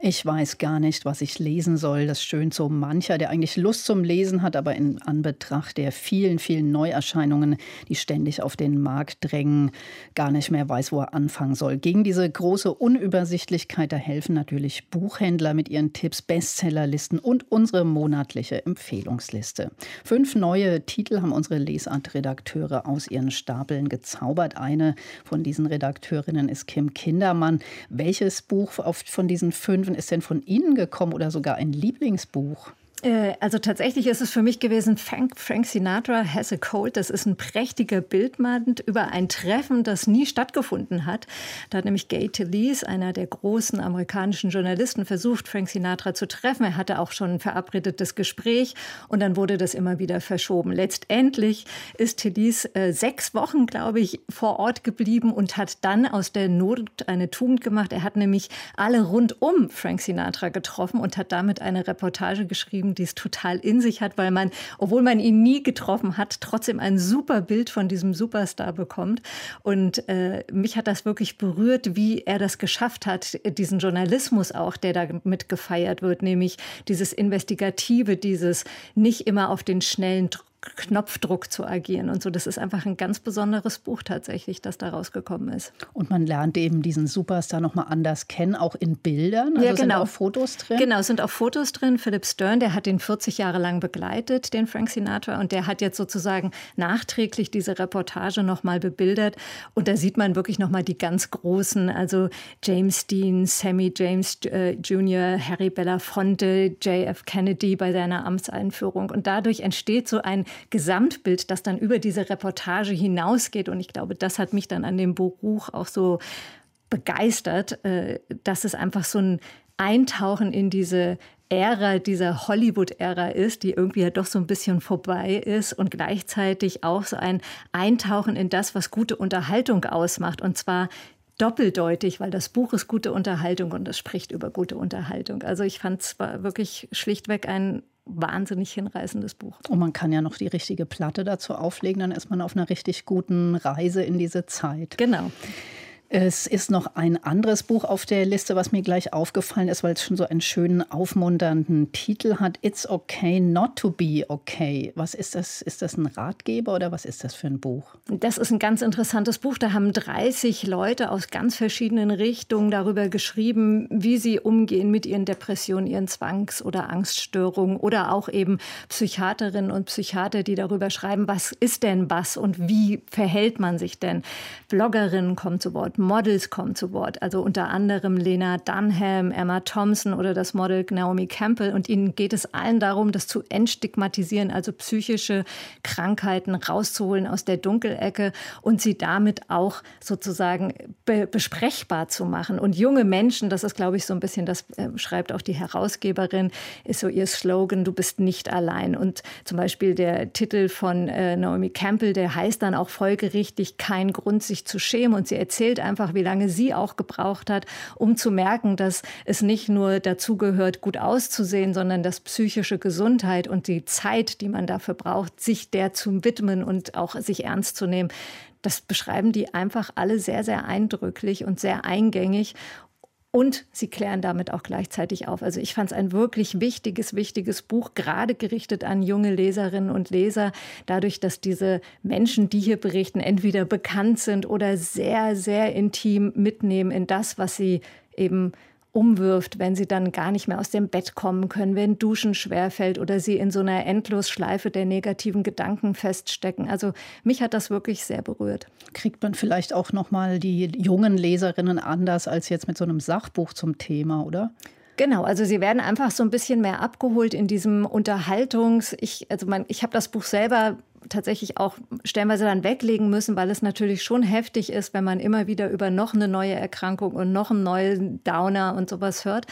ich weiß gar nicht, was ich lesen soll. Das stöhnt so mancher, der eigentlich Lust zum Lesen hat, aber in Anbetracht der vielen, vielen Neuerscheinungen, die ständig auf den Markt drängen, gar nicht mehr weiß, wo er anfangen soll. Gegen diese große Unübersichtlichkeit, da helfen natürlich Buchhändler mit ihren Tipps, Bestsellerlisten und unsere monatliche Empfehlungsliste. Fünf neue Titel haben unsere Lesart-Redakteure aus ihren Stapeln gezaubert. Eine von diesen Redakteurinnen ist Kim Kindermann. Welches Buch von diesen fünf Fünfen ist denn von Ihnen gekommen oder sogar ein Lieblingsbuch? Äh, also tatsächlich ist es für mich gewesen, Frank, Frank, Sinatra has a cold. Das ist ein prächtiger Bildband über ein Treffen, das nie stattgefunden hat. Da hat nämlich Gay Talese, einer der großen amerikanischen Journalisten, versucht, Frank Sinatra zu treffen. Er hatte auch schon ein verabredetes Gespräch und dann wurde das immer wieder verschoben. Letztendlich ist Talese äh, sechs Wochen, glaube ich, vor Ort geblieben und hat dann aus der Not eine Tugend gemacht. Er hat nämlich alle rund um Frank Sinatra getroffen und hat damit eine Reportage geschrieben geschrieben, die es total in sich hat, weil man, obwohl man ihn nie getroffen hat, trotzdem ein super Bild von diesem Superstar bekommt. Und äh, mich hat das wirklich berührt, wie er das geschafft hat, diesen Journalismus auch, der damit gefeiert wird, nämlich dieses Investigative, dieses nicht immer auf den schnellen Knopfdruck zu agieren und so. Das ist einfach ein ganz besonderes Buch tatsächlich, das da rausgekommen ist. Und man lernt eben diesen Superstar noch mal anders kennen, auch in Bildern. Also ja, genau. sind auch Fotos drin. Genau, es sind auch Fotos drin. Philip Stern, der hat den 40 Jahre lang begleitet, den Frank Sinatra, und der hat jetzt sozusagen nachträglich diese Reportage noch mal bebildert. Und da sieht man wirklich noch mal die ganz großen, also James Dean, Sammy James äh, Jr., Harry Belafonte, JF Kennedy bei seiner Amtseinführung. Und dadurch entsteht so ein Gesamtbild, das dann über diese Reportage hinausgeht. Und ich glaube, das hat mich dann an dem Buch auch so begeistert, äh, dass es einfach so ein Eintauchen in diese Ära, dieser Hollywood-Ära ist, die irgendwie ja doch so ein bisschen vorbei ist und gleichzeitig auch so ein Eintauchen in das, was gute Unterhaltung ausmacht. Und zwar doppeldeutig, weil das Buch ist gute Unterhaltung und es spricht über gute Unterhaltung. Also ich fand es wirklich schlichtweg ein wahnsinnig hinreißendes Buch. Und man kann ja noch die richtige Platte dazu auflegen, dann ist man auf einer richtig guten Reise in diese Zeit. Genau. Es ist noch ein anderes Buch auf der Liste, was mir gleich aufgefallen ist, weil es schon so einen schönen, aufmunternden Titel hat. It's okay not to be okay. Was ist das? Ist das ein Ratgeber oder was ist das für ein Buch? Das ist ein ganz interessantes Buch. Da haben 30 Leute aus ganz verschiedenen Richtungen darüber geschrieben, wie sie umgehen mit ihren Depressionen, ihren Zwangs- oder Angststörungen oder auch eben Psychiaterinnen und Psychiater, die darüber schreiben, was ist denn was und wie verhält man sich denn. Bloggerinnen kommen zu Wort. Models kommen zu Wort, also unter anderem Lena Dunham, Emma Thompson oder das Model Naomi Campbell. Und ihnen geht es allen darum, das zu entstigmatisieren, also psychische Krankheiten rauszuholen aus der Dunkelecke und sie damit auch sozusagen be besprechbar zu machen. Und junge Menschen, das ist, glaube ich, so ein bisschen, das äh, schreibt auch die Herausgeberin, ist so ihr Slogan, du bist nicht allein. Und zum Beispiel der Titel von äh, Naomi Campbell, der heißt dann auch folgerichtig, kein Grund, sich zu schämen. Und sie erzählt einfach, wie lange sie auch gebraucht hat, um zu merken, dass es nicht nur dazu gehört, gut auszusehen, sondern dass psychische Gesundheit und die Zeit, die man dafür braucht, sich der zu widmen und auch sich ernst zu nehmen, das beschreiben die einfach alle sehr, sehr eindrücklich und sehr eingängig. Und sie klären damit auch gleichzeitig auf. Also ich fand es ein wirklich wichtiges, wichtiges Buch, gerade gerichtet an junge Leserinnen und Leser, dadurch, dass diese Menschen, die hier berichten, entweder bekannt sind oder sehr, sehr intim mitnehmen in das, was sie eben umwirft, wenn sie dann gar nicht mehr aus dem Bett kommen können, wenn Duschen schwerfällt oder sie in so einer Endlosschleife der negativen Gedanken feststecken. Also mich hat das wirklich sehr berührt. Kriegt man vielleicht auch noch mal die jungen Leserinnen anders als jetzt mit so einem Sachbuch zum Thema, oder? Genau, also sie werden einfach so ein bisschen mehr abgeholt in diesem Unterhaltungs. Ich, also man, ich habe das Buch selber tatsächlich auch stellenweise dann weglegen müssen, weil es natürlich schon heftig ist, wenn man immer wieder über noch eine neue Erkrankung und noch einen neuen Downer und sowas hört.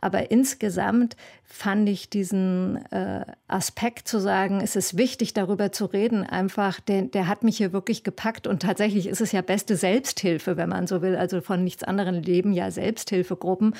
Aber insgesamt fand ich diesen äh, Aspekt zu sagen, es ist wichtig, darüber zu reden, einfach, der, der hat mich hier wirklich gepackt. Und tatsächlich ist es ja beste Selbsthilfe, wenn man so will. Also von nichts anderem leben ja Selbsthilfegruppen.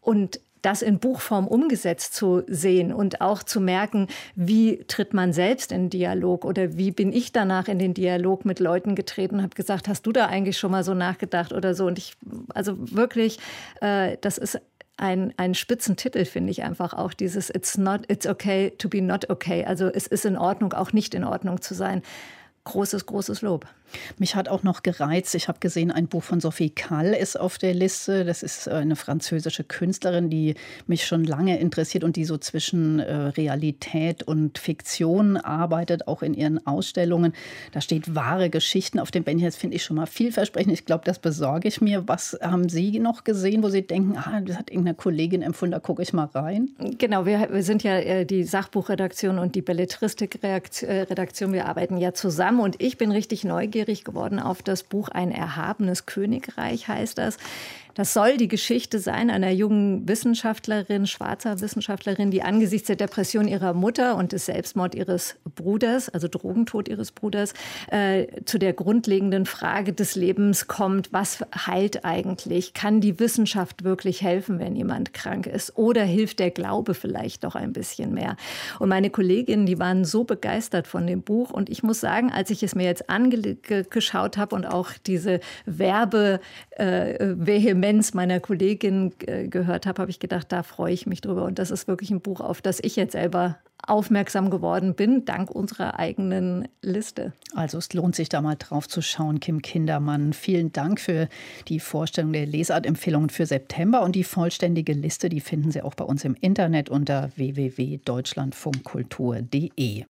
Und das in Buchform umgesetzt zu sehen und auch zu merken, wie tritt man selbst in Dialog oder wie bin ich danach in den Dialog mit Leuten getreten, habe gesagt, hast du da eigentlich schon mal so nachgedacht oder so? Und ich, also wirklich, äh, das ist ein, ein Spitzentitel, finde ich einfach auch, dieses It's not, it's okay to be not okay. Also es ist in Ordnung, auch nicht in Ordnung zu sein. Großes, großes Lob. Mich hat auch noch gereizt, ich habe gesehen, ein Buch von Sophie Kall ist auf der Liste. Das ist eine französische Künstlerin, die mich schon lange interessiert und die so zwischen äh, Realität und Fiktion arbeitet, auch in ihren Ausstellungen. Da steht wahre Geschichten auf dem Bändchen. Das finde ich schon mal vielversprechend. Ich glaube, das besorge ich mir. Was haben Sie noch gesehen, wo Sie denken, ah, das hat irgendeine Kollegin empfunden, da gucke ich mal rein? Genau, wir, wir sind ja äh, die Sachbuchredaktion und die Belletristikredaktion. Wir arbeiten ja zusammen und ich bin richtig neugierig neugierig geworden auf das Buch Ein erhabenes Königreich heißt das. Das soll die Geschichte sein einer jungen Wissenschaftlerin, schwarzer Wissenschaftlerin, die angesichts der Depression ihrer Mutter und des Selbstmord ihres Bruders, also Drogentod ihres Bruders, äh, zu der grundlegenden Frage des Lebens kommt, was heilt eigentlich? Kann die Wissenschaft wirklich helfen, wenn jemand krank ist? Oder hilft der Glaube vielleicht doch ein bisschen mehr? Und meine Kolleginnen, die waren so begeistert von dem Buch. Und ich muss sagen, als ich es mir jetzt angeschaut habe und auch diese Werbevehemenz äh, Vehemenz meiner Kollegin äh, gehört habe, habe ich gedacht, da freue ich mich drüber. Und das ist wirklich ein Buch, auf das ich jetzt selber aufmerksam geworden bin, dank unserer eigenen Liste. Also es lohnt sich da mal drauf zu schauen, Kim Kindermann. Vielen Dank für die Vorstellung der Lesartempfehlungen für September und die vollständige Liste, die finden Sie auch bei uns im Internet unter www.deutschlandfunkkultur.de.